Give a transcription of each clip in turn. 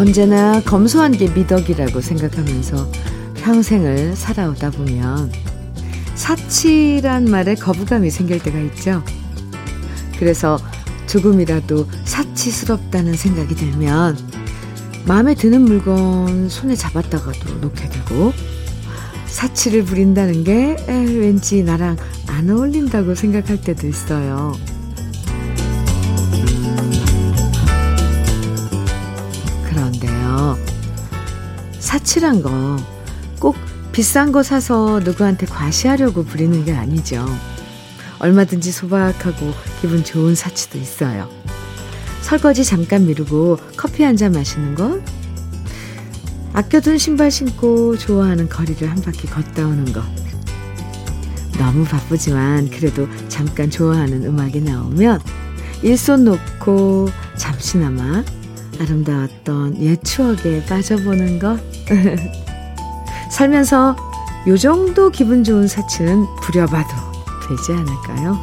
언제나 검소한 게 미덕이라고 생각하면서 평생을 살아오다 보면 사치란 말에 거부감이 생길 때가 있죠. 그래서 조금이라도 사치스럽다는 생각이 들면 마음에 드는 물건 손에 잡았다가도 놓게 되고 사치를 부린다는 게 왠지 나랑 안 어울린다고 생각할 때도 있어요. 사치란 거꼭 비싼 거 사서 누구한테 과시하려고 부리는 게 아니죠. 얼마든지 소박하고 기분 좋은 사치도 있어요. 설거지 잠깐 미루고 커피 한 잔 마시는 것, 아껴둔 신발 신고 좋아하는 거리를 한 바퀴 걷다 오는 것. 너무 바쁘지만 그래도 잠깐 좋아하는 음악이 나오면 일손 놓고 잠시나마 아름다웠던 옛 추억에 빠져보는 것. 살면서 요 정도 기분 좋은 사치는 부려봐도 되지 않을까요?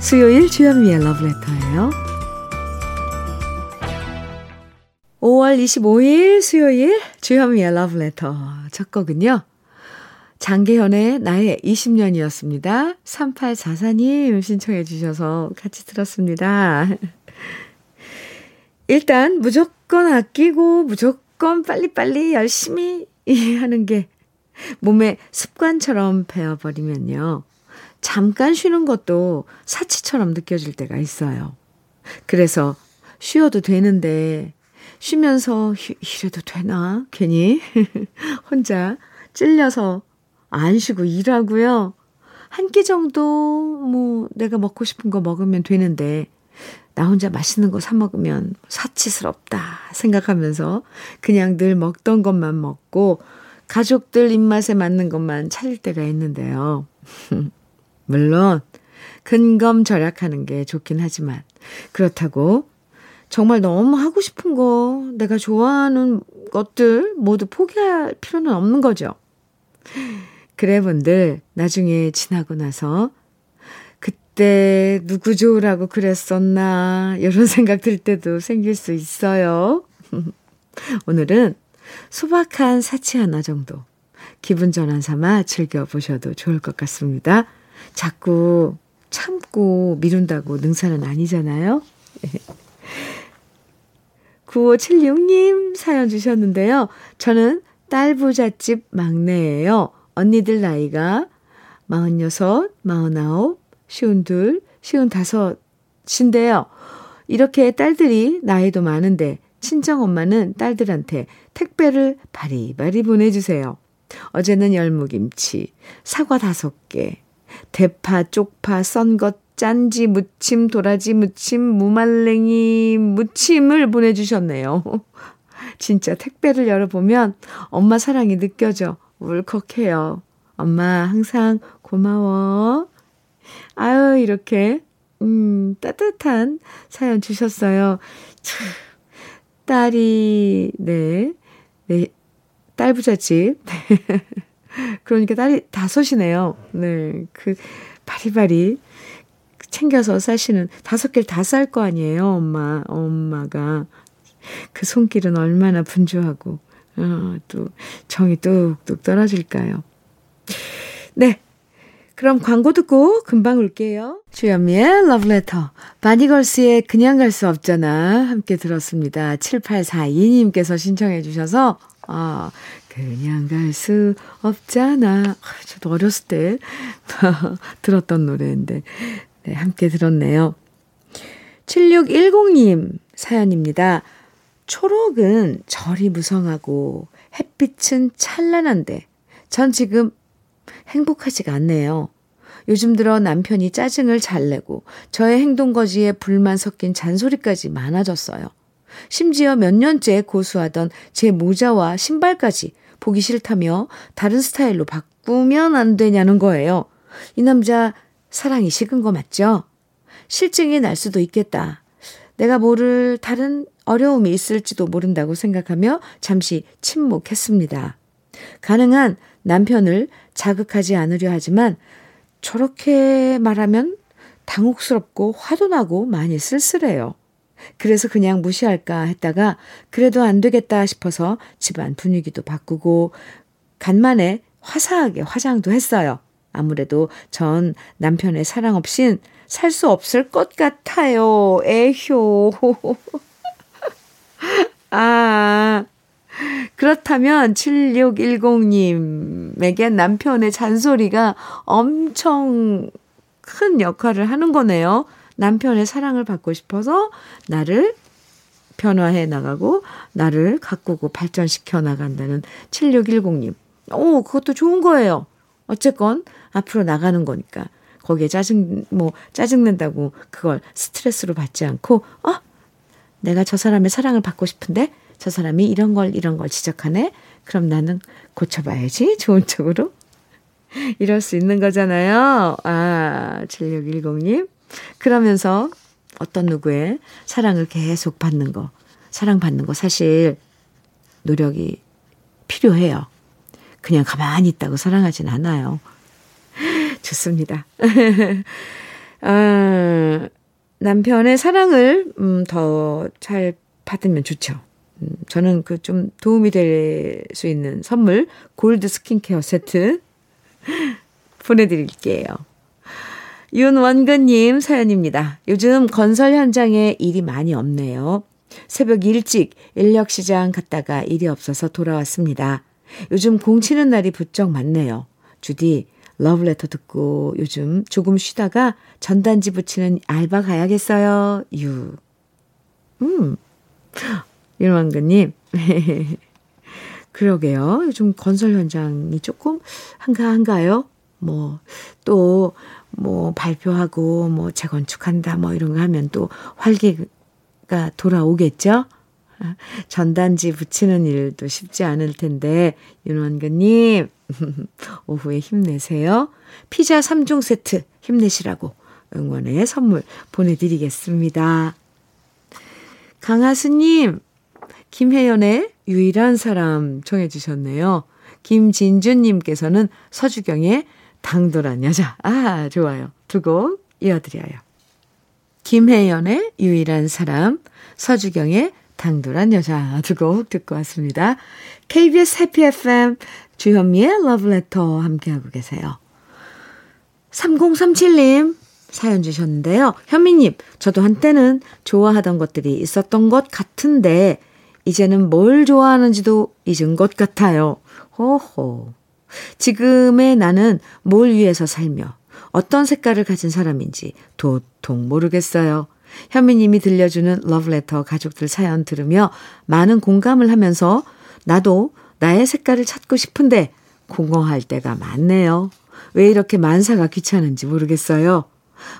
수요일 주현미의 러브레터예요. 5월 25일 수요일 주현미의 러브레터 첫 곡은요. 장계현의 나의 20년이었습니다. 3844님 신청해 주셔서 같이 들었습니다. 일단 무조건 아끼고 무조건 빨리빨리 열심히 하는 게 몸에 습관처럼 배워버리면요. 잠깐 쉬는 것도 사치처럼 느껴질 때가 있어요. 그래서 쉬어도 되는데 쉬면서 이래도 되나? 괜히 혼자 찔려서 안 쉬고 일하고요. 한 끼 정도 뭐 내가 먹고 싶은 거 먹으면 되는데 나 혼자 맛있는 거 사 먹으면 사치스럽다 생각하면서 그냥 늘 먹던 것만 먹고 가족들 입맛에 맞는 것만 찾을 때가 있는데요. 물론 근검 절약하는 게 좋긴 하지만 그렇다고 정말 너무 하고 싶은 거, 내가 좋아하는 것들 모두 포기할 필요는 없는 거죠. 그래 분들 나중에 지나고 나서 그때 누구 좋으라고 그랬었나 이런 생각 들 때도 생길 수 있어요. 오늘은 소박한 사치 하나 정도 기분 전환 삼아 즐겨보셔도 좋을 것 같습니다. 자꾸 참고 미룬다고 능사는 아니잖아요. 9576님 사연 주셨는데요. 저는 딸 부잣집 막내예요. 언니들 나이가 46, 49, 52, 55인데요. 이렇게 딸들이 나이도 많은데 친정 엄마는 딸들한테 택배를 바리바리 보내주세요. 어제는 열무김치, 사과 다섯 개, 대파, 쪽파, 썬 것 짠지 무침, 도라지 무침, 무말랭이 무침을 보내주셨네요. 진짜 택배를 열어보면 엄마 사랑이 느껴져 울컥해요. 엄마 항상 고마워. 아유, 이렇게, 음, 따뜻한 사연 주셨어요. 참, 딸이, 네, 네, 딸 부잣집. 그러니까 딸이 다섯이네요. 네, 그, 바리바리 챙겨서 사시는 다섯 개를 다 쌀 거 아니에요, 엄마, 엄마가. 그 손길은 얼마나 분주하고, 어, 또 정이 뚝뚝 떨어질까요? 네. 그럼 광고 듣고 금방 올게요. 주현미의 러브레터. 바니걸스의 그냥 갈 수 없잖아. 함께 들었습니다. 7842님께서 신청해 주셔서, 아, 그냥 갈 수 없잖아. 아, 저도 어렸을 때 들었던 노래인데, 네, 함께 들었네요. 7610님 사연입니다. 초록은 절이 무성하고 햇빛은 찬란한데 전 지금 행복하지가 않네요. 요즘 들어 남편이 짜증을 잘 내고 저의 행동거지에 불만 섞인 잔소리까지 많아졌어요. 심지어 몇 년째 고수하던 제 모자와 신발까지 보기 싫다며 다른 스타일로 바꾸면 안 되냐는 거예요. 이 남자 사랑이 식은 거 맞죠? 실증이 날 수도 있겠다. 내가 모를 다른 어려움이 있을지도 모른다고 생각하며 잠시 침묵했습니다. 가능한 남편을 자극하지 않으려 하지만 저렇게 말하면 당혹스럽고 화도 나고 많이 쓸쓸해요. 그래서 그냥 무시할까 했다가 그래도 안 되겠다 싶어서 집안 분위기도 바꾸고 간만에 화사하게 화장도 했어요. 아무래도 전 남편의 사랑 없인 살 수 없을 것 같아요. 에효. 아, 그렇다면 7610님에게 남편의 잔소리가 엄청 큰 역할을 하는 거네요. 남편의 사랑을 받고 싶어서 나를 변화해 나가고 나를 가꾸고 발전시켜 나간다는 7610님. 오, 그것도 좋은 거예요. 어쨌건 앞으로 나가는 거니까. 거기에 짜증, 뭐, 짜증낸다고 그걸 스트레스로 받지 않고, 어? 내가 저 사람의 사랑을 받고 싶은데 저 사람이 이런 걸, 이런 걸 지적하네? 그럼 나는 고쳐봐야지. 좋은 쪽으로. 이럴 수 있는 거잖아요. 아, 7610님. 그러면서 어떤 누구의 사랑을 계속 받는 거, 사랑받는 거 사실 노력이 필요해요. 그냥 가만히 있다고 사랑하진 않아요. 좋습니다. 아, 남편의 사랑을 음, 더 잘 받으면 좋죠. 음, 저는 그 좀 도움이 될 수 있는 선물 골드 스킨케어 세트 보내드릴게요. 윤원근님 사연입니다. 요즘 건설 현장에 일이 많이 없네요. 새벽 일찍 인력시장 갔다가 일이 없어서 돌아왔습니다. 요즘 공치는 날이 부쩍 많네요. 주디, 러브레터 듣고 요즘 조금 쉬다가 전단지 붙이는 알바 가야겠어요. 유. 음. 윤원근님. 그러게요. 요즘 건설 현장이 조금 한가한가요? 뭐, 또, 뭐 발표하고 뭐 재건축한다 뭐 이런 거 하면 또 활기가 돌아오겠죠? 전단지 붙이는 일도 쉽지 않을 텐데 윤원근님 오후에 힘내세요. 피자 3종 세트 힘내시라고 응원의 선물 보내드리겠습니다. 강하수님 김혜연의 유일한 사람 청해 주셨네요. 김진주님께서는 서주경의 당돌한 여자. 아, 좋아요. 두 곡 이어드려요. 김혜연의 유일한 사람, 서주경의 당돌한 여자 두 곡 듣고 왔습니다. KBS 해피 FM 주현미의 러브레터 함께하고 계세요. 3037님 사연 주셨는데요. 현미님, 저도 한때는 좋아하던 것들이 있었던 것 같은데 이제는 뭘 좋아하는지도 잊은 것 같아요. 호호. 지금의 나는 뭘 위해서 살며 어떤 색깔을 가진 사람인지 도통 모르겠어요. 현미님이 들려주는 러브레터 가족들 사연 들으며 많은 공감을 하면서 나도 나의 색깔을 찾고 싶은데 공허할 때가 많네요. 왜 이렇게 만사가 귀찮은지 모르겠어요.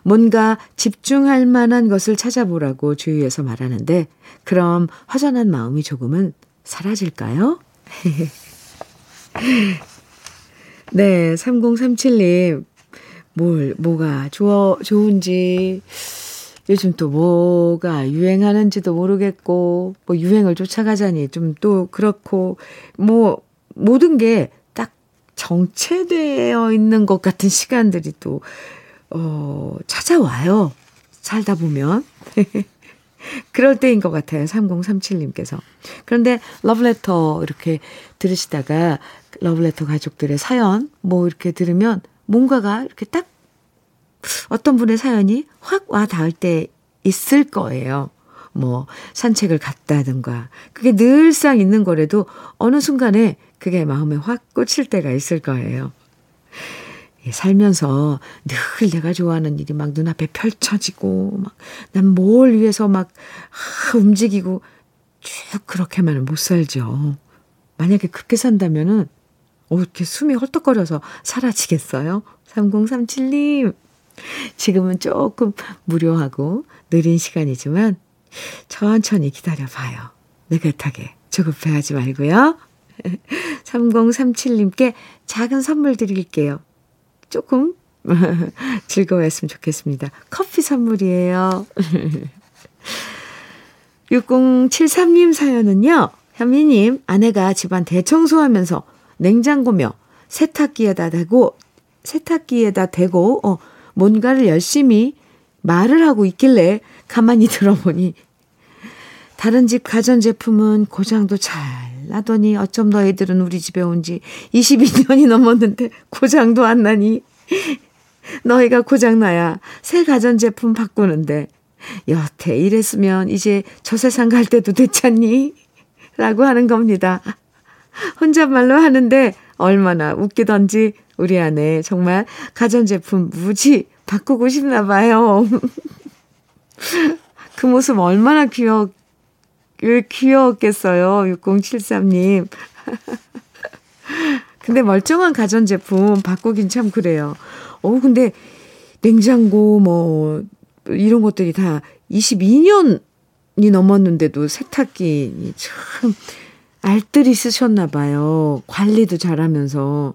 뭔가 집중할 만한 것을 찾아보라고 주위에서 말하는데 그럼 허전한 마음이 조금은 사라질까요? 네, 3037님. 뭘, 뭐가 좋아, 좋은지, 요즘 또 뭐가 유행하는지도 모르겠고, 뭐 유행을 쫓아가자니 좀 또 그렇고, 뭐, 모든 게 딱 정체되어 있는 것 같은 시간들이 또, 어, 찾아와요. 살다 보면. 그럴 때인 것 같아요. 3037님께서. 그런데 러브레터 이렇게 들으시다가 러브레터 가족들의 사연 뭐 이렇게 들으면 뭔가가 이렇게 딱 어떤 분의 사연이 확 와 닿을 때 있을 거예요. 뭐 산책을 갔다든가 그게 늘상 있는 거라도 어느 순간에 그게 마음에 확 꽂힐 때가 있을 거예요. 살면서 늘 내가 좋아하는 일이 막 눈앞에 펼쳐지고 막 난 뭘 위해서 막 움직이고 쭉 그렇게만은 못 살죠. 만약에 그렇게 산다면은 어, 이렇게 숨이 헐떡거려서 사라지겠어요? 3037님. 지금은 조금 무료하고 느린 시간이지만 천천히 기다려봐요. 느긋하게 조급해하지 말고요. 3037님께 작은 선물 드릴게요. 조금 즐거워했으면 좋겠습니다. 커피 선물이에요. 6073님 사연은요. 현미님, 아내가 집안 대청소하면서 냉장고며 세탁기에다 대고 세탁기에다 대고 어 뭔가를 열심히 말을 하고 있길래 가만히 들어보니 다른 집 가전제품은 고장도 잘 나더니 어쩜 너희들은 우리 집에 온 지 22년이 넘었는데 고장도 안 나니? 너희가 고장나야 새 가전제품 바꾸는데 여태 이랬으면 이제 저 세상 갈 때도 됐잖니? 라고 하는 겁니다. 혼잣말로 하는데 얼마나 웃기던지 우리 아내 정말 가전제품 무지 바꾸고 싶나 봐요. 그 모습 얼마나 귀 여, 귀여웠겠어요. 6073님. 근데 멀쩡한 가전제품 바꾸긴 참 그래요. 어, 근데 냉장고 뭐 이런 것들이 다 22년이 넘었는데도 세탁기 참 알뜰히 쓰셨나 봐요. 관리도 잘하면서.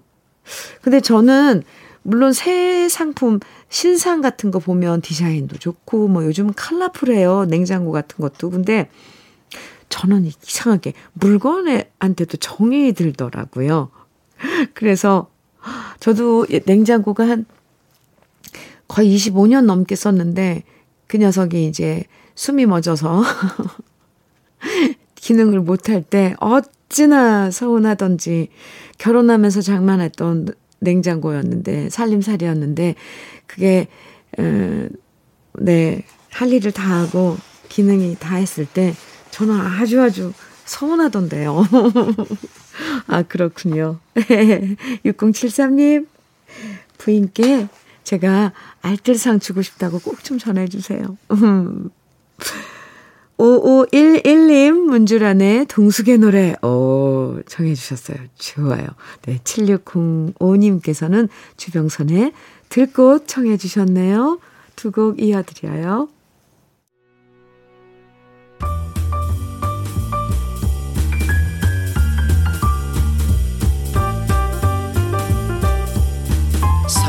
근데 저는 물론 새 상품 신상 같은 거 보면 디자인도 좋고 뭐 요즘은 컬러풀해요. 냉장고 같은 것도. 근데 저는 이상하게 물건한테도 정이 들더라고요. 그래서 저도 냉장고가 한 거의 25년 넘게 썼는데 그 녀석이 이제 숨이 멎어서 기능을 못할 때 어찌나 서운하던지 결혼하면서 장만했던 냉장고였는데 살림살이였는데 그게 어, 네, 할 일을 다 하고 기능이 다 했을 때 저는 아주 아주 서운하던데요. 아, 그렇군요. 6073님, 부인께 제가 알뜰상 주고 싶다고 꼭 좀 전해주세요. 5511님 문주란의 동숙의 노래, 오, 정해주셨어요. 좋아요. 네, 7605님께서는 주병선의 들꽃 청해주셨네요. 두 곡 이어드려요.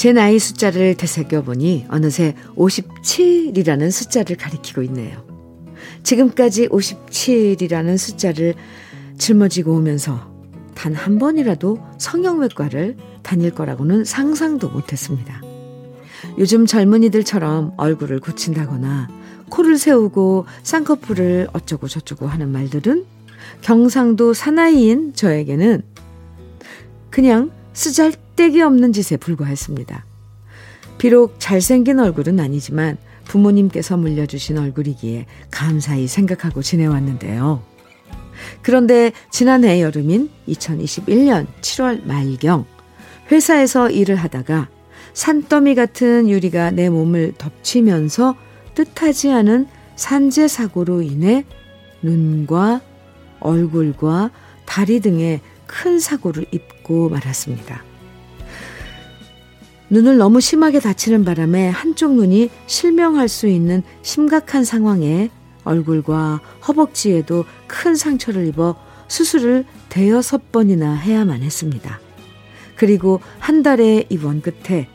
제 나이 숫자를 되새겨보니 어느새 57이라는 숫자를 가리키고 있네요. 지금까지 57이라는 숫자를 짊어지고 오면서 단 한 번이라도 성형외과를 다닐 거라고는 상상도 못했습니다. 요즘 젊은이들처럼 얼굴을 고친다거나 코를 세우고 쌍꺼풀을 어쩌고 저쩌고 하는 말들은 경상도 사나이인 저에게는 그냥 쓰잘데기 없는 짓에 불과했습니다. 비록 잘생긴 얼굴은 아니지만 부모님께서 물려주신 얼굴이기에 감사히 생각하고 지내왔는데요. 그런데 지난해 여름인 2021년 7월 말경 회사에서 일을 하다가 산더미 같은 유리가 내 몸을 덮치면서 뜻하지 않은 산재 사고로 인해 눈과 얼굴과 다리 등에 큰 사고를 입고 말았습니다. 눈을 너무 심하게 다치는 바람에 한쪽 눈이 실명할 수 있는 심각한 상황에 얼굴과 허벅지에도 큰 상처를 입어 수술을 대여섯 번이나 해야만 했습니다. 그리고 한 달의 입원 끝에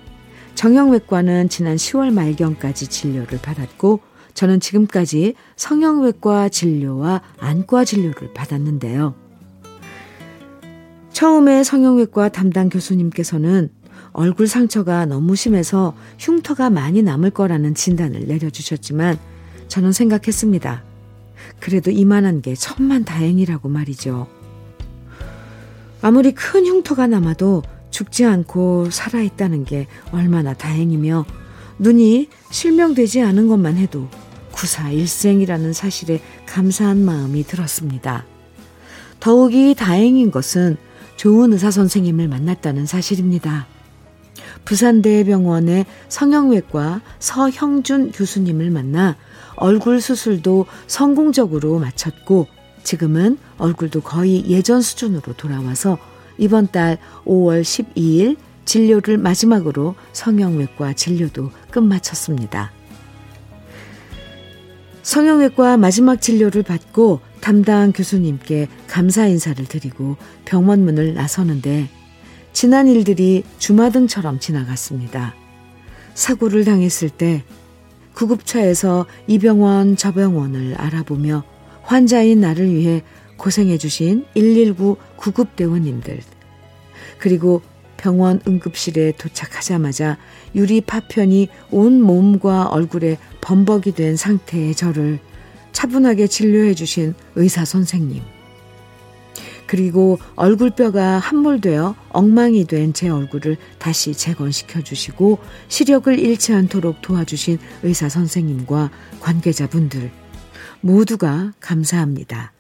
정형외과는 지난 10월 말경까지 진료를 받았고 저는 지금까지 성형외과 진료와 안과 진료를 받았는데요. 처음에 성형외과 담당 교수님께서는 얼굴 상처가 너무 심해서 흉터가 많이 남을 거라는 진단을 내려주셨지만 저는 생각했습니다. 그래도 이만한 게 천만 다행이라고 말이죠. 아무리 큰 흉터가 남아도 죽지 않고 살아있다는 게 얼마나 다행이며 눈이 실명되지 않은 것만 해도 구사일생이라는 사실에 감사한 마음이 들었습니다. 더욱이 다행인 것은 좋은 의사 선생님을 만났다는 사실입니다. 부산대병원의 성형외과 서형준 교수님을 만나 얼굴 수술도 성공적으로 마쳤고 지금은 얼굴도 거의 예전 수준으로 돌아와서 이번 달 5월 12일 진료를 마지막으로 성형외과 진료도 끝마쳤습니다. 성형외과 마지막 진료를 받고 담당 교수님께 감사 인사를 드리고 병원 문을 나서는데 지난 일들이 주마등처럼 지나갔습니다. 사고를 당했을 때 구급차에서 이 병원 저 병원을 알아보며 환자인 나를 위해 고생해주신 119 구급대원님들 그리고 병원 응급실에 도착하자마자 유리 파편이 온 몸과 얼굴에 범벅이 된 상태의 저를 차분하게 진료해 주신 의사 선생님. 그리고 얼굴뼈가 함몰되어 엉망이 된 제 얼굴을 다시 재건시켜 주시고 시력을 잃지 않도록 도와주신 의사 선생님과 관계자분들 모두가 감사합니다.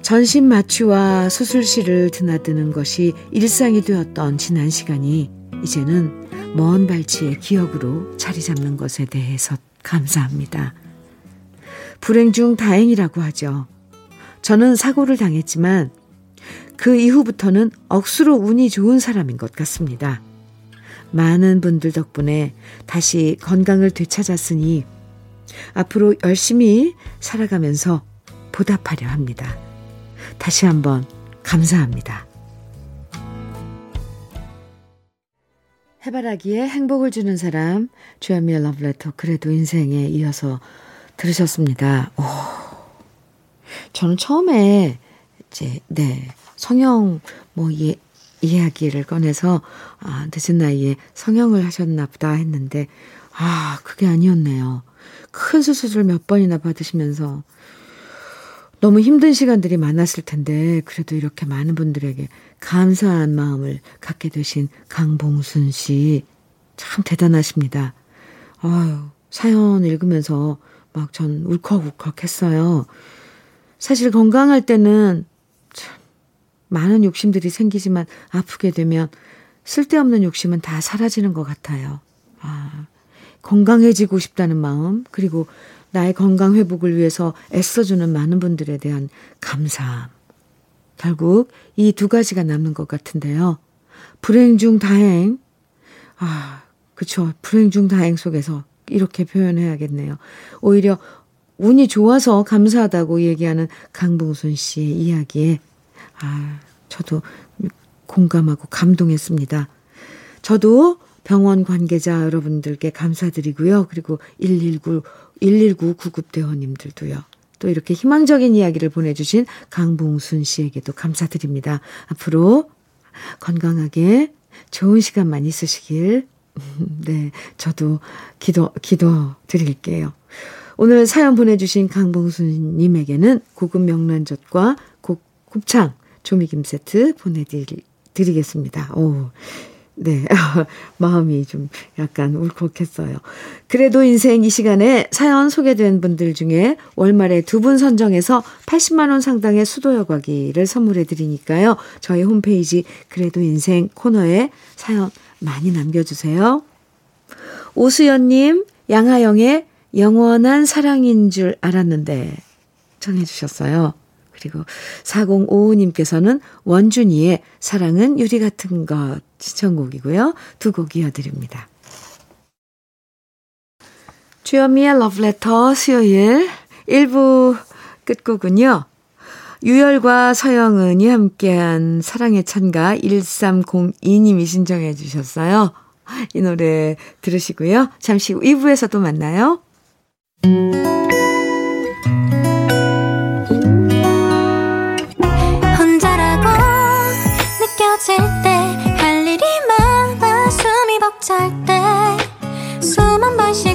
전신 마취와 수술실을 드나드는 것이 일상이 되었던 지난 시간이 이제는 먼 발치의 기억으로 자리 잡는 것에 대해서 감사합니다. 불행 중 다행이라고 하죠. 저는 사고를 당했지만 그 이후부터는 억수로 운이 좋은 사람인 것 같습니다. 많은 분들 덕분에 다시 건강을 되찾았으니 앞으로 열심히 살아가면서 보답하려 합니다. 다시 한번 감사합니다. 해바라기에 행복을 주는 사람 주현미의 러브레터 그래도 인생에 이어서 들으셨습니다. 오. 저는 처음에 이제 네 성형 뭐 이, 이야기를 꺼내서 아, 늦은 나이에 성형을 하셨나 보다 했는데 아 그게 아니었네요. 큰 수술을 몇 번이나 받으시면서 너무 힘든 시간들이 많았을 텐데 그래도 이렇게 많은 분들에게 감사한 마음을 갖게 되신 강봉순 씨 참 대단하십니다. 아유 사연 읽으면서 막 전 울컥울컥 했어요. 사실 건강할 때는 참 많은 욕심들이 생기지만 아프게 되면 쓸데없는 욕심은 다 사라지는 것 같아요. 아, 건강해지고 싶다는 마음, 그리고 나의 건강 회복을 위해서 애써주는 많은 분들에 대한 감사함. 결국 이 두 가지가 남는 것 같은데요. 불행 중 다행. 아, 그쵸. 불행 중 다행 속에서 이렇게 표현해야겠네요. 오히려 운이 좋아서 감사하다고 얘기하는 강봉순 씨의 이야기에, 아, 저도 공감하고 감동했습니다. 저도 병원 관계자 여러분들께 감사드리고요. 그리고 119, 119 구급대원님들도요. 또 이렇게 희망적인 이야기를 보내주신 강봉순 씨에게도 감사드립니다. 앞으로 건강하게 좋은 시간만 있으시길 네, 저도 기도, 기도 드릴게요. 오늘 사연 보내주신 강봉수님에게는 고급 명란젓과 곱, 곱창 조미김 세트 보내드리겠습니다. 오, 네. 마음이 좀 약간 울컥했어요. 그래도 인생 이 시간에 사연 소개된 분들 중에 월말에 두 분 선정해서 80만원 상당의 수도 여과기를 선물해 드리니까요. 저희 홈페이지 그래도 인생 코너에 사연 많이 남겨주세요. 오수연님, 양하영의 영원한 사랑인 줄 알았는데 청해주셨어요. 그리고 4055님께서는 원준이의 사랑은 유리 같은 것 시청곡이고요. 두 곡 이어드립니다. 주현미의 러브레터 수요일 1부 끝곡은요. 유열과 서영은이 함께한 사랑의 찬가 1302님이 신청해 주셨어요. 이 노래 들으시고요. 잠시 후 2부에서 또 만나요. 혼자라고 느껴질 때 할 일이 많아 숨이 벅찰 때숨 한번쉬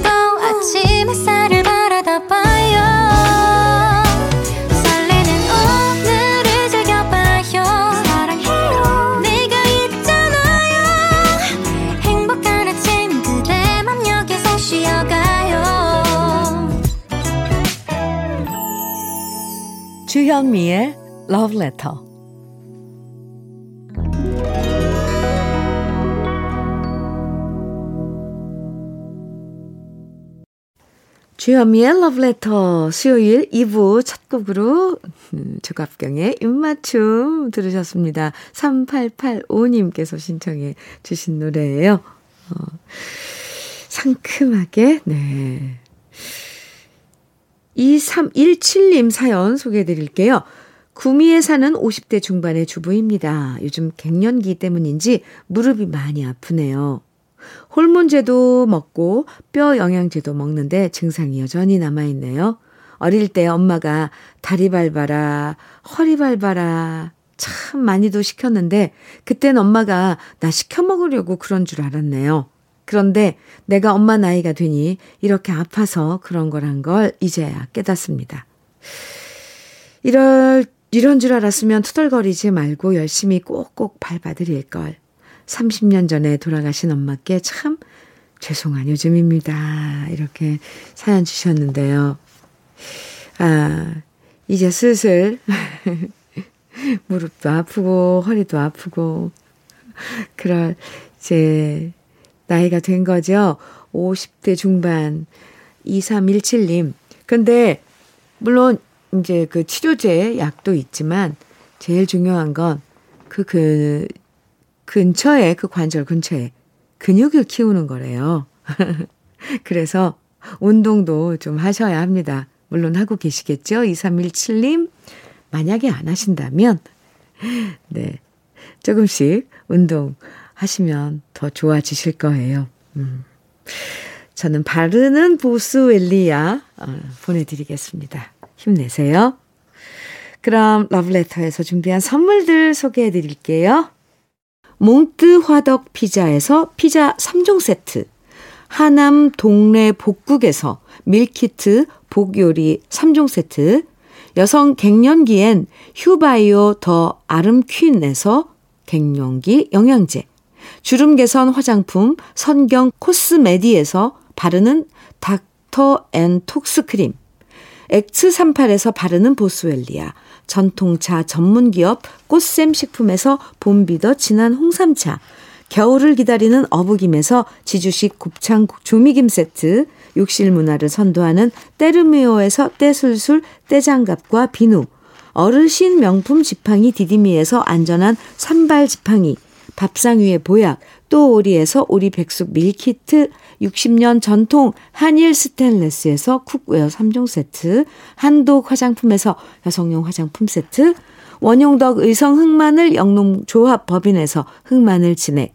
주현미의 Love Letter. 주현미의 Love Letter 수요일 2부 첫 곡으로 음, 조갑경의 입맞춤 들으셨습니다. 3885님께서 신청해 주신 노래예요. 어, 상큼하게 네 2317님 사연 소개해 드릴게요. 구미에 사는 50대 중반의 주부입니다. 요즘 갱년기 때문인지 무릎이 많이 아프네요. 호르몬제도 먹고 뼈 영양제도 먹는데 증상이 여전히 남아있네요. 어릴 때 엄마가 다리 밟아라, 허리 밟아라, 참 많이도 시켰는데, 그땐 엄마가 나 시켜 먹으려고 그런 줄 알았네요. 그런데 내가 엄마 나이가 되니 이렇게 아파서 그런 거란 걸 이제야 깨닫습니다. 이럴, 이런 줄 알았으면 투덜거리지 말고 열심히 꼭꼭 밟아드릴 걸. 30년 전에 돌아가신 엄마께 참 죄송한 요즘입니다. 이렇게 사연 주셨는데요. 아, 이제 슬슬 무릎도 아프고 허리도 아프고 그럴 이제 나이가 된 거죠. 50대 중반 2317님. 근데 물론 이제 그 치료제 약도 있지만 제일 중요한 건 그 그 근처에 그 관절 근처에 근육을 키우는 거래요. 그래서 운동도 좀 하셔야 합니다. 물론 하고 계시겠죠? 2317님. 만약에 안 하신다면, 네. 조금씩 운동 하시면 더 좋아지실 거예요. 음. 저는 바르는 보스웰리아 어, 보내드리겠습니다. 힘내세요. 그럼 러브레터에서 준비한 선물들 소개해 드릴게요. 몽뜨 화덕 피자에서 피자 3종 세트, 하남 동네 복국에서 밀키트 복요리 3종 세트, 여성 갱년기엔 휴바이오 더 아름퀸에서 갱년기 영양제, 주름 개선 화장품 선경 코스메디에서 바르는 닥터 앤 톡스 크림, 엑츠38에서 바르는 보스웰리아, 전통차 전문기업 꽃샘 식품에서 봄비더 진한 홍삼차, 겨울을 기다리는 어부김에서 지주식 곱창 조미김 세트, 욕실 문화를 선도하는 때르미오에서 때술술 때장갑과 비누, 어르신 명품 지팡이 디디미에서 안전한 산발 지팡이, 밥상 위의 보약, 또 오리에서 오리 백숙 밀키트, 60년 전통 한일 스텐레스에서 cookware 3종 세트, 한독 화장품에서 여성용 화장품 세트, 원용덕 의성 흑마늘 영농조합 법인에서 흑마늘 진액,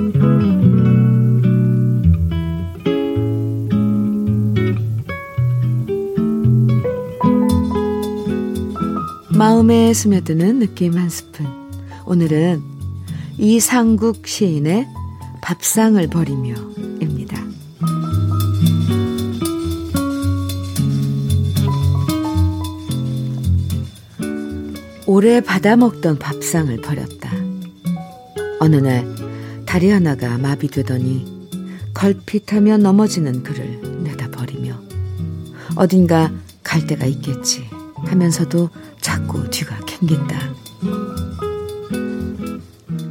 마음에 스며드는 느낌 한 스푼. 오늘은 이상국 시인의 밥상을 버리며입니다. 오래 받아먹던 밥상을 버렸다. 어느 날 다리 하나가 마비되더니 걸핏하며 넘어지는 그를 내다버리며 어딘가 갈 데가 있겠지 하면서도 자꾸 뒤가 캥긴다.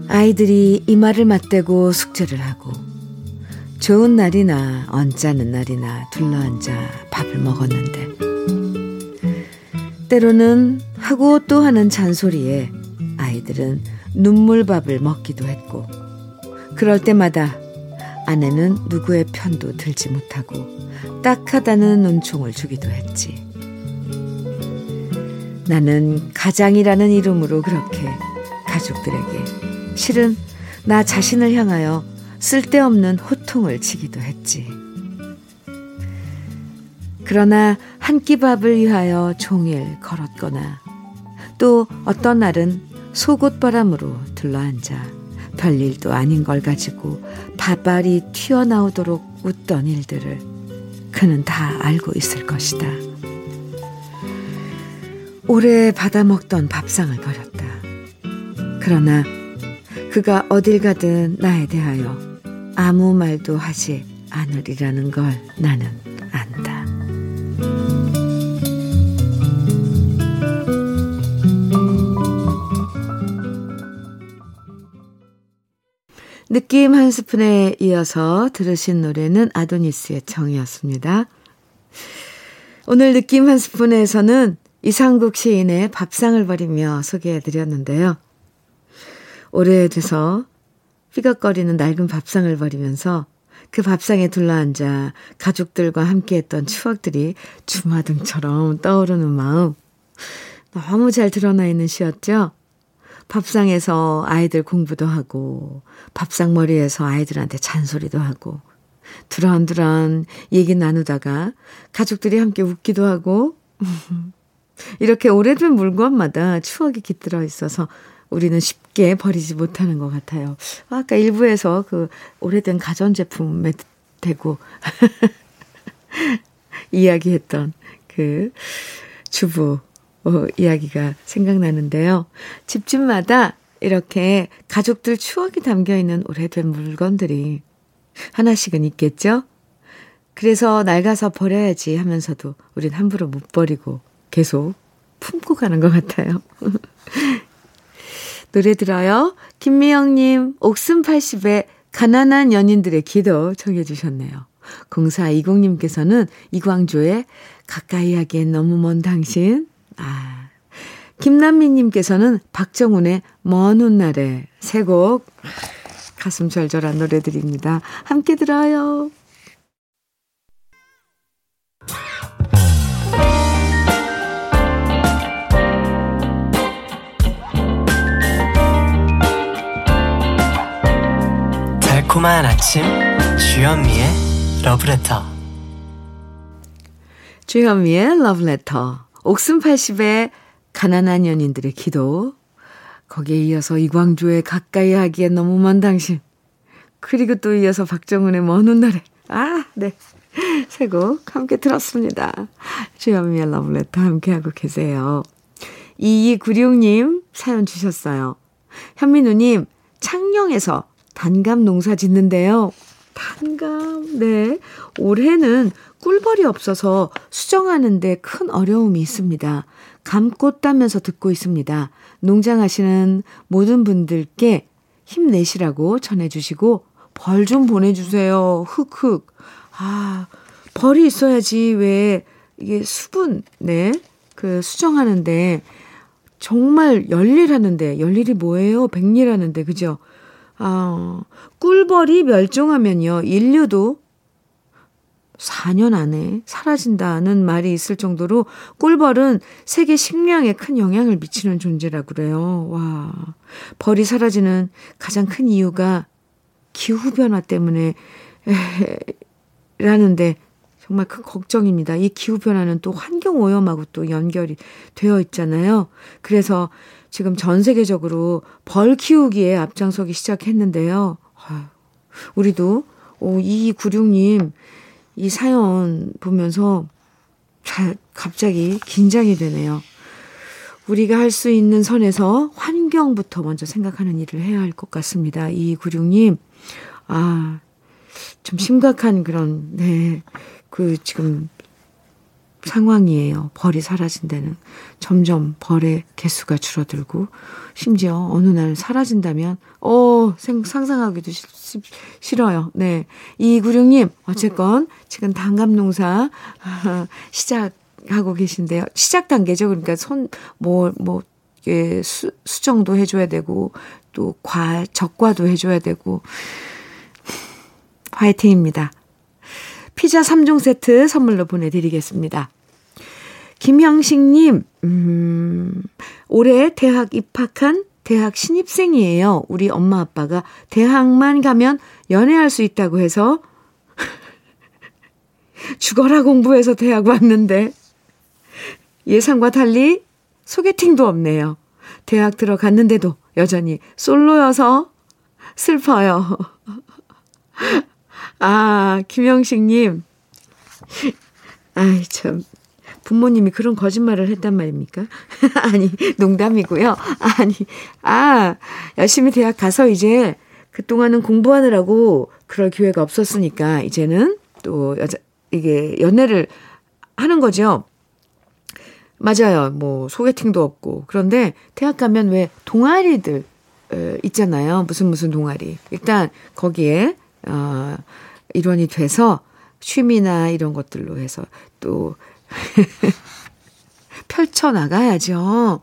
아이들이 이마를 맞대고 숙제를 하고 좋은 날이나 언짢은 날이나 둘러앉아 밥을 먹었는데 때로는 하고 또 하는 잔소리에 아이들은 눈물밥을 먹기도 했고 그럴 때마다 아내는 누구의 편도 들지 못하고 딱하다는 눈총을 주기도 했지. 나는 가장이라는 이름으로 그렇게 가족들에게 실은 나 자신을 향하여 쓸데없는 호통을 치기도 했지. 그러나 한 끼 밥을 위하여 종일 걸었거나 또 어떤 날은 속옷바람으로 들러앉아 별일도 아닌 걸 가지고 밥알이 튀어나오도록 웃던 일들을 그는 다 알고 있을 것이다. 오래 받아먹던 밥상을 버렸다. 그러나 그가 어딜 가든 나에 대하여 아무 말도 하지 않으리라는 걸 나는 안다. 느낌 한 스푼에 이어서 들으신 노래는 아도니스의 정이었습니다. 오늘 느낌 한 스푼에서는 이상국 시인의 밥상을 버리며 소개해드렸는데요. 오래돼서 휘걱거리는 낡은 밥상을 버리면서 그 밥상에 둘러앉아 가족들과 함께했던 추억들이 주마등처럼 떠오르는 마음 너무 잘 드러나 있는 시였죠. 밥상에서 아이들 공부도 하고 밥상머리에서 아이들한테 잔소리도 하고 두런두런 얘기 나누다가 가족들이 함께 웃기도 하고 이렇게 오래된 물건마다 추억이 깃들어 있어서 우리는 쉽게 버리지 못하는 것 같아요. 아까 일부에서 그 오래된 가전제품에 대고 이야기했던 그 주부 어, 이야기가 생각나는데요. 집집마다 이렇게 가족들 추억이 담겨 있는 오래된 물건들이 하나씩은 있겠죠? 그래서 낡아서 버려야지 하면서도 우린 함부로 못 버리고 계속 품고 가는 것 같아요. 노래 들어요. 김미영님, 옥순 80에 가난한 연인들의 기도 청해주셨네요. 0420님께서는 이광조의 가까이 하기엔 너무 먼 당신. 아. 김남미님께서는 박정훈의 먼 훗날에 세 곡 가슴 절절한 노래들입니다. 함께 들어요. 달콤한 아침 주현미의 러브레터 주현미의 러브레터 옥순 80의 가난한 연인들의 기도 거기에 이어서 이광조의 가까이 하기엔 너무 먼 당신 그리고 또 이어서 박정은의 먼 훗날에 아 네. 새곡 함께 들었습니다. 주현미의 러브레터 함께하고 계세요. 2296님 사연 주셨어요. 현민우님 창녕에서 단감 농사 짓는데요. 단감, 네. 올해는 꿀벌이 없어서 수정하는데 큰 어려움이 있습니다. 감꽃 따면서 듣고 있습니다. 농장하시는 모든 분들께 힘내시라고 전해주시고 벌 좀 보내주세요. 흑흑. 아, 벌이 있어야지 왜 이게 수분, 네. 그 수정하는데 정말 열일하는데 열일이 뭐예요? 백일하는데 그죠? 아, 꿀벌이 멸종하면요, 인류도 4년 안에 사라진다는 말이 있을 정도로 꿀벌은 세계 식량에 큰 영향을 미치는 존재라 그래요. 와. 벌이 사라지는 가장 큰 이유가 기후변화 때문에, 에, 라는데 정말 큰 걱정입니다. 이 기후변화는 또 환경오염하고 또 연결이 되어 있잖아요. 그래서 지금 전 세계적으로 벌 키우기에 앞장서기 시작했는데요. 우리도 2296님 이 사연 보면서 잘 갑자기 긴장이 되네요. 우리가 할 수 있는 선에서 환경부터 먼저 생각하는 일을 해야 할 것 같습니다. 2296님, 아, 좀 심각한 그런, 네, 그 지금 상황이에요. 벌이 사라진다는. 점점 벌의 개수가 줄어들고, 심지어 어느 날 사라진다면, 어, 생, 상상하기도 시, 싫어요. 네. 이구룡님, 어쨌건, 지금 단감 농사, 시작하고 계신데요. 시작 단계죠. 그러니까 손, 뭐, 뭐, 예, 수, 수정도 해줘야 되고, 또 과, 적과도 해줘야 되고, 화이팅입니다. 피자 3종 세트 선물로 보내드리겠습니다. 김형식님, 음, 올해 대학 입학한 대학 신입생이에요. 우리 엄마 아빠가 대학만 가면 연애할 수 있다고 해서 죽어라 공부해서 대학 왔는데 예상과 달리 소개팅도 없네요. 대학 들어갔는데도 여전히 솔로여서 슬퍼요. 아, 김영식님. 아이, 참. 부모님이 그런 거짓말을 했단 말입니까? 아니, 농담이고요. 아니, 아, 열심히 대학 가서 이제 그동안은 공부하느라고 그럴 기회가 없었으니까 이제는 또 여자, 이게 연애를 하는 거죠. 맞아요. 뭐 소개팅도 없고. 그런데 대학 가면 왜 동아리들 어, 있잖아요. 무슨 무슨 동아리. 일단 거기에 어, 일원이 돼서 취미나 이런 것들로 해서 또 펼쳐나가야죠.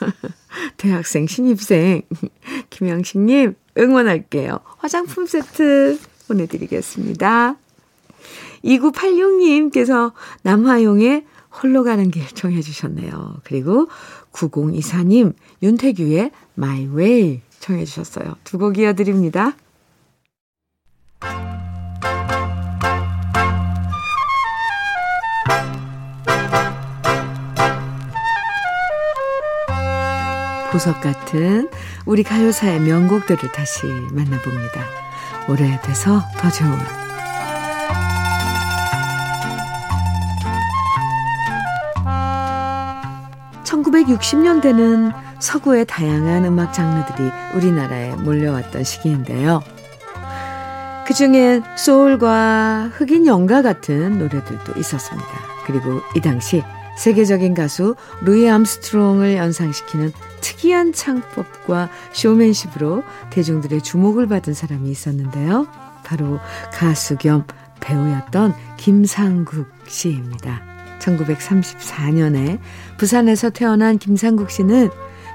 대학생, 신입생, 김영식님, 응원할게요. 화장품 세트 보내드리겠습니다. 2986님께서 남화용의 홀로 가는 길 청해 주셨네요. 그리고 9024님, 윤태규의 My Way 청해 주셨어요. 두 곡 이어드립니다. 보석 같은 우리 가요사의 명곡들을 다시 만나봅니다. 오래돼서 더 좋은 1960년대는 서구의 다양한 음악 장르들이 우리나라에 몰려왔던 시기인데요. 그 중엔 소울과 흑인 연가 같은 노래들도 있었습니다. 그리고 이 당시 세계적인 가수 루이 암스트롱을 연상시키는 특이한 창법과 쇼맨십으로 대중들의 주목을 받은 사람이 있었는데요. 바로 가수 겸 배우였던 김상국 씨입니다. 1934년에 부산에서 태어난 김상국 씨는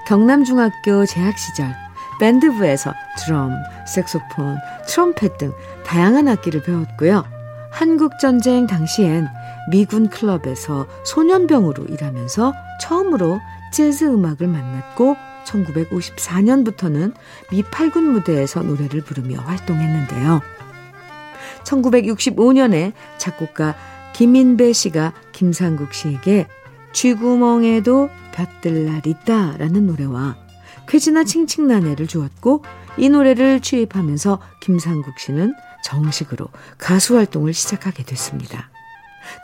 경남중학교 재학 시절 밴드부에서 드럼, 색소폰, 트럼펫 등 다양한 악기를 배웠고요. 한국전쟁 당시엔 미군 클럽에서 소년병으로 일하면서 처음으로 재즈 음악을 만났고 1954년부터는 미 8군 무대에서 노래를 부르며 활동했는데요. 1965년에 작곡가 김인배 씨가 김상국 씨에게 쥐구멍에도 볕들 날 있다라는 노래와 쾌지나 칭칭나네를 주었고 이 노래를 취입하면서 김상국 씨는 정식으로 가수 활동을 시작하게 됐습니다.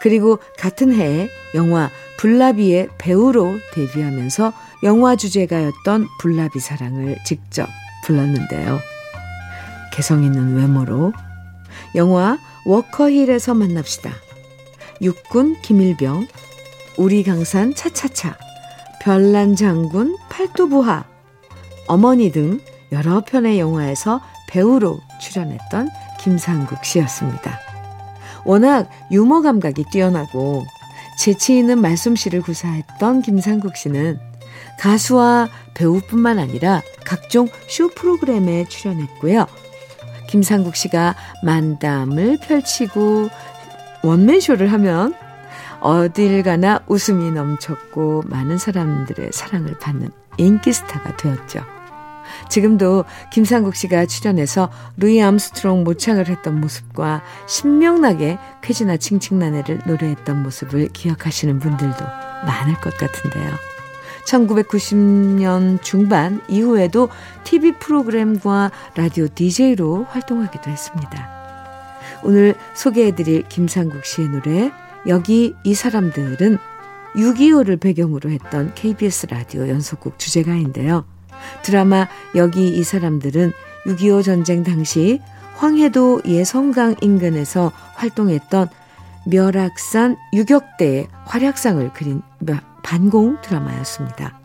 그리고 같은 해에 영화 불나비의 배우로 데뷔하면서 영화 주제가였던 불나비 사랑을 직접 불렀는데요. 개성 있는 외모로 영화 워커힐에서 만납시다. 육군 김일병, 우리 강산 차차차, 별난 장군 팔도부하, 어머니 등 여러 편의 영화에서 배우로 출연했던 김상국 씨였습니다. 워낙 유머 감각이 뛰어나고 재치 있는 말솜씨를 구사했던 김상국 씨는 가수와 배우뿐만 아니라 각종 쇼 프로그램에 출연했고요. 김상국 씨가 만담을 펼치고 원맨쇼를 하면 어딜 가나 웃음이 넘쳤고 많은 사람들의 사랑을 받는 인기 스타가 되었죠. 지금도 김상국 씨가 출연해서 루이 암스트롱 모창을 했던 모습과 신명나게 쾌지나 칭칭나네를 노래했던 모습을 기억하시는 분들도 많을 것 같은데요. 1990년 중반 이후에도 TV 프로그램과 라디오 DJ로 활동하기도 했습니다. 오늘 소개해드릴 김상국 씨의 노래 여기 이 사람들은 6.25를 배경으로 했던 KBS 라디오 연속곡 주제가인데요. 드라마 여기 이 사람들은 6.25 전쟁 당시 황해도 예성강 인근에서 활동했던 멸악산 유격대의 활약상을 그린 반공 드라마였습니다.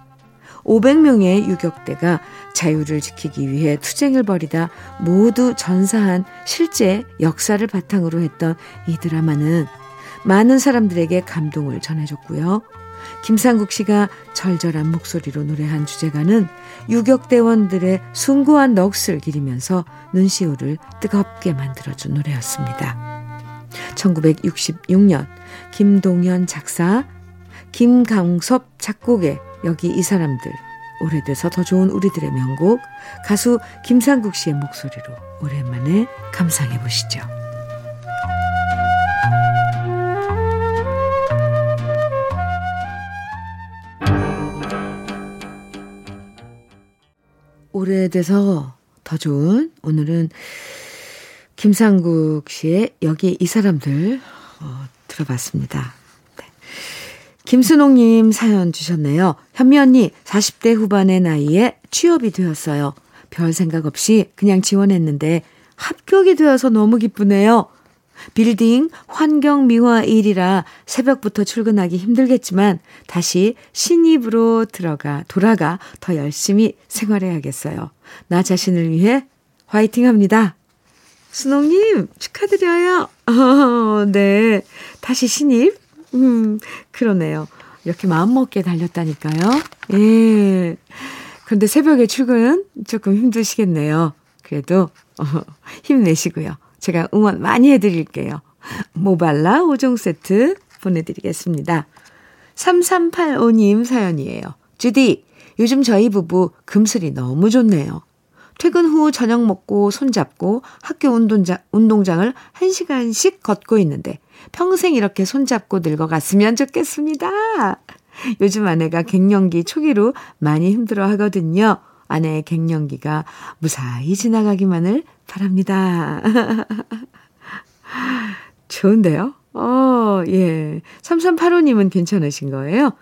500명의 유격대가 자유를 지키기 위해 투쟁을 벌이다 모두 전사한 실제 역사를 바탕으로 했던 이 드라마는 많은 사람들에게 감동을 전해줬고요. 김상국 씨가 절절한 목소리로 노래한 주제가는 유격대원들의 숭고한 넋을 기리면서 눈시울을 뜨겁게 만들어준 노래였습니다. 1966년 김동현 작사, 김강섭 작곡의 여기 이 사람들 오래돼서 더 좋은 우리들의 명곡 가수 김상국 씨의 목소리로 오랜만에 감상해 보시죠. 오래돼서 더 좋은 오늘은 김상국 씨의 여기 이 사람들 어, 들어봤습니다. 네. 김순옥님 사연 주셨네요. 현미 언니 40대 후반의 나이에 취업이 되었어요. 별 생각 없이 그냥 지원했는데 합격이 되어서 너무 기쁘네요. 빌딩 환경 미화 일이라 새벽부터 출근하기 힘들겠지만 다시 신입으로 들어가 돌아가 더 열심히 생활해야겠어요. 나 자신을 위해 화이팅 합니다. 순옥님 축하드려요. 어, 네. 다시 신입? 음, 그러네요. 이렇게 마음먹게 달렸다니까요. 예. 그런데 새벽에 출근 조금 힘드시겠네요. 그래도 어, 힘내시고요. 제가 응원 많이 해드릴게요. 모발라 5종 세트 보내드리겠습니다. 3385님 사연이에요. 주디, 요즘 저희 부부 금슬이 너무 좋네요. 퇴근 후 저녁 먹고 손잡고 학교 운동장, 운동장을 1시간씩 걷고 있는데 평생 이렇게 손잡고 늙어갔으면 좋겠습니다. 요즘 아내가 갱년기 초기로 많이 힘들어 하거든요. 아내의 갱년기가 무사히 지나가기만을 바랍니다. 좋은데요? 어, 예. 3385님은 괜찮으신 거예요?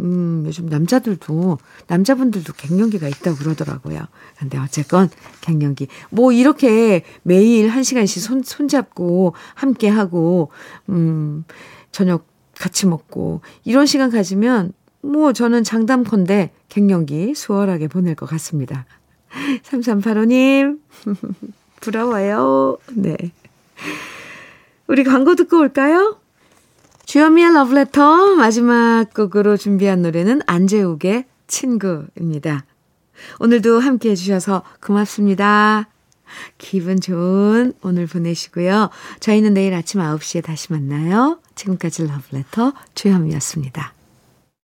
음, 요즘 남자들도, 남자분들도 갱년기가 있다고 그러더라고요. 근데 어쨌건 갱년기. 뭐 이렇게 매일 한 시간씩 손, 손잡고 함께 하고, 음, 저녁 같이 먹고, 이런 시간 가지면 뭐 저는 장담컨대 갱년기 수월하게 보낼 것 같습니다. 3385님, 부러워요. 네. 우리 광고 듣고 올까요? 주현미의 러브레터 마지막 곡으로 준비한 노래는 안재욱의 친구입니다. 오늘도 함께 해주셔서 고맙습니다. 기분 좋은 오늘 보내시고요. 저희는 내일 아침 9시에 다시 만나요. 지금까지 러브레터 주현미였습니다.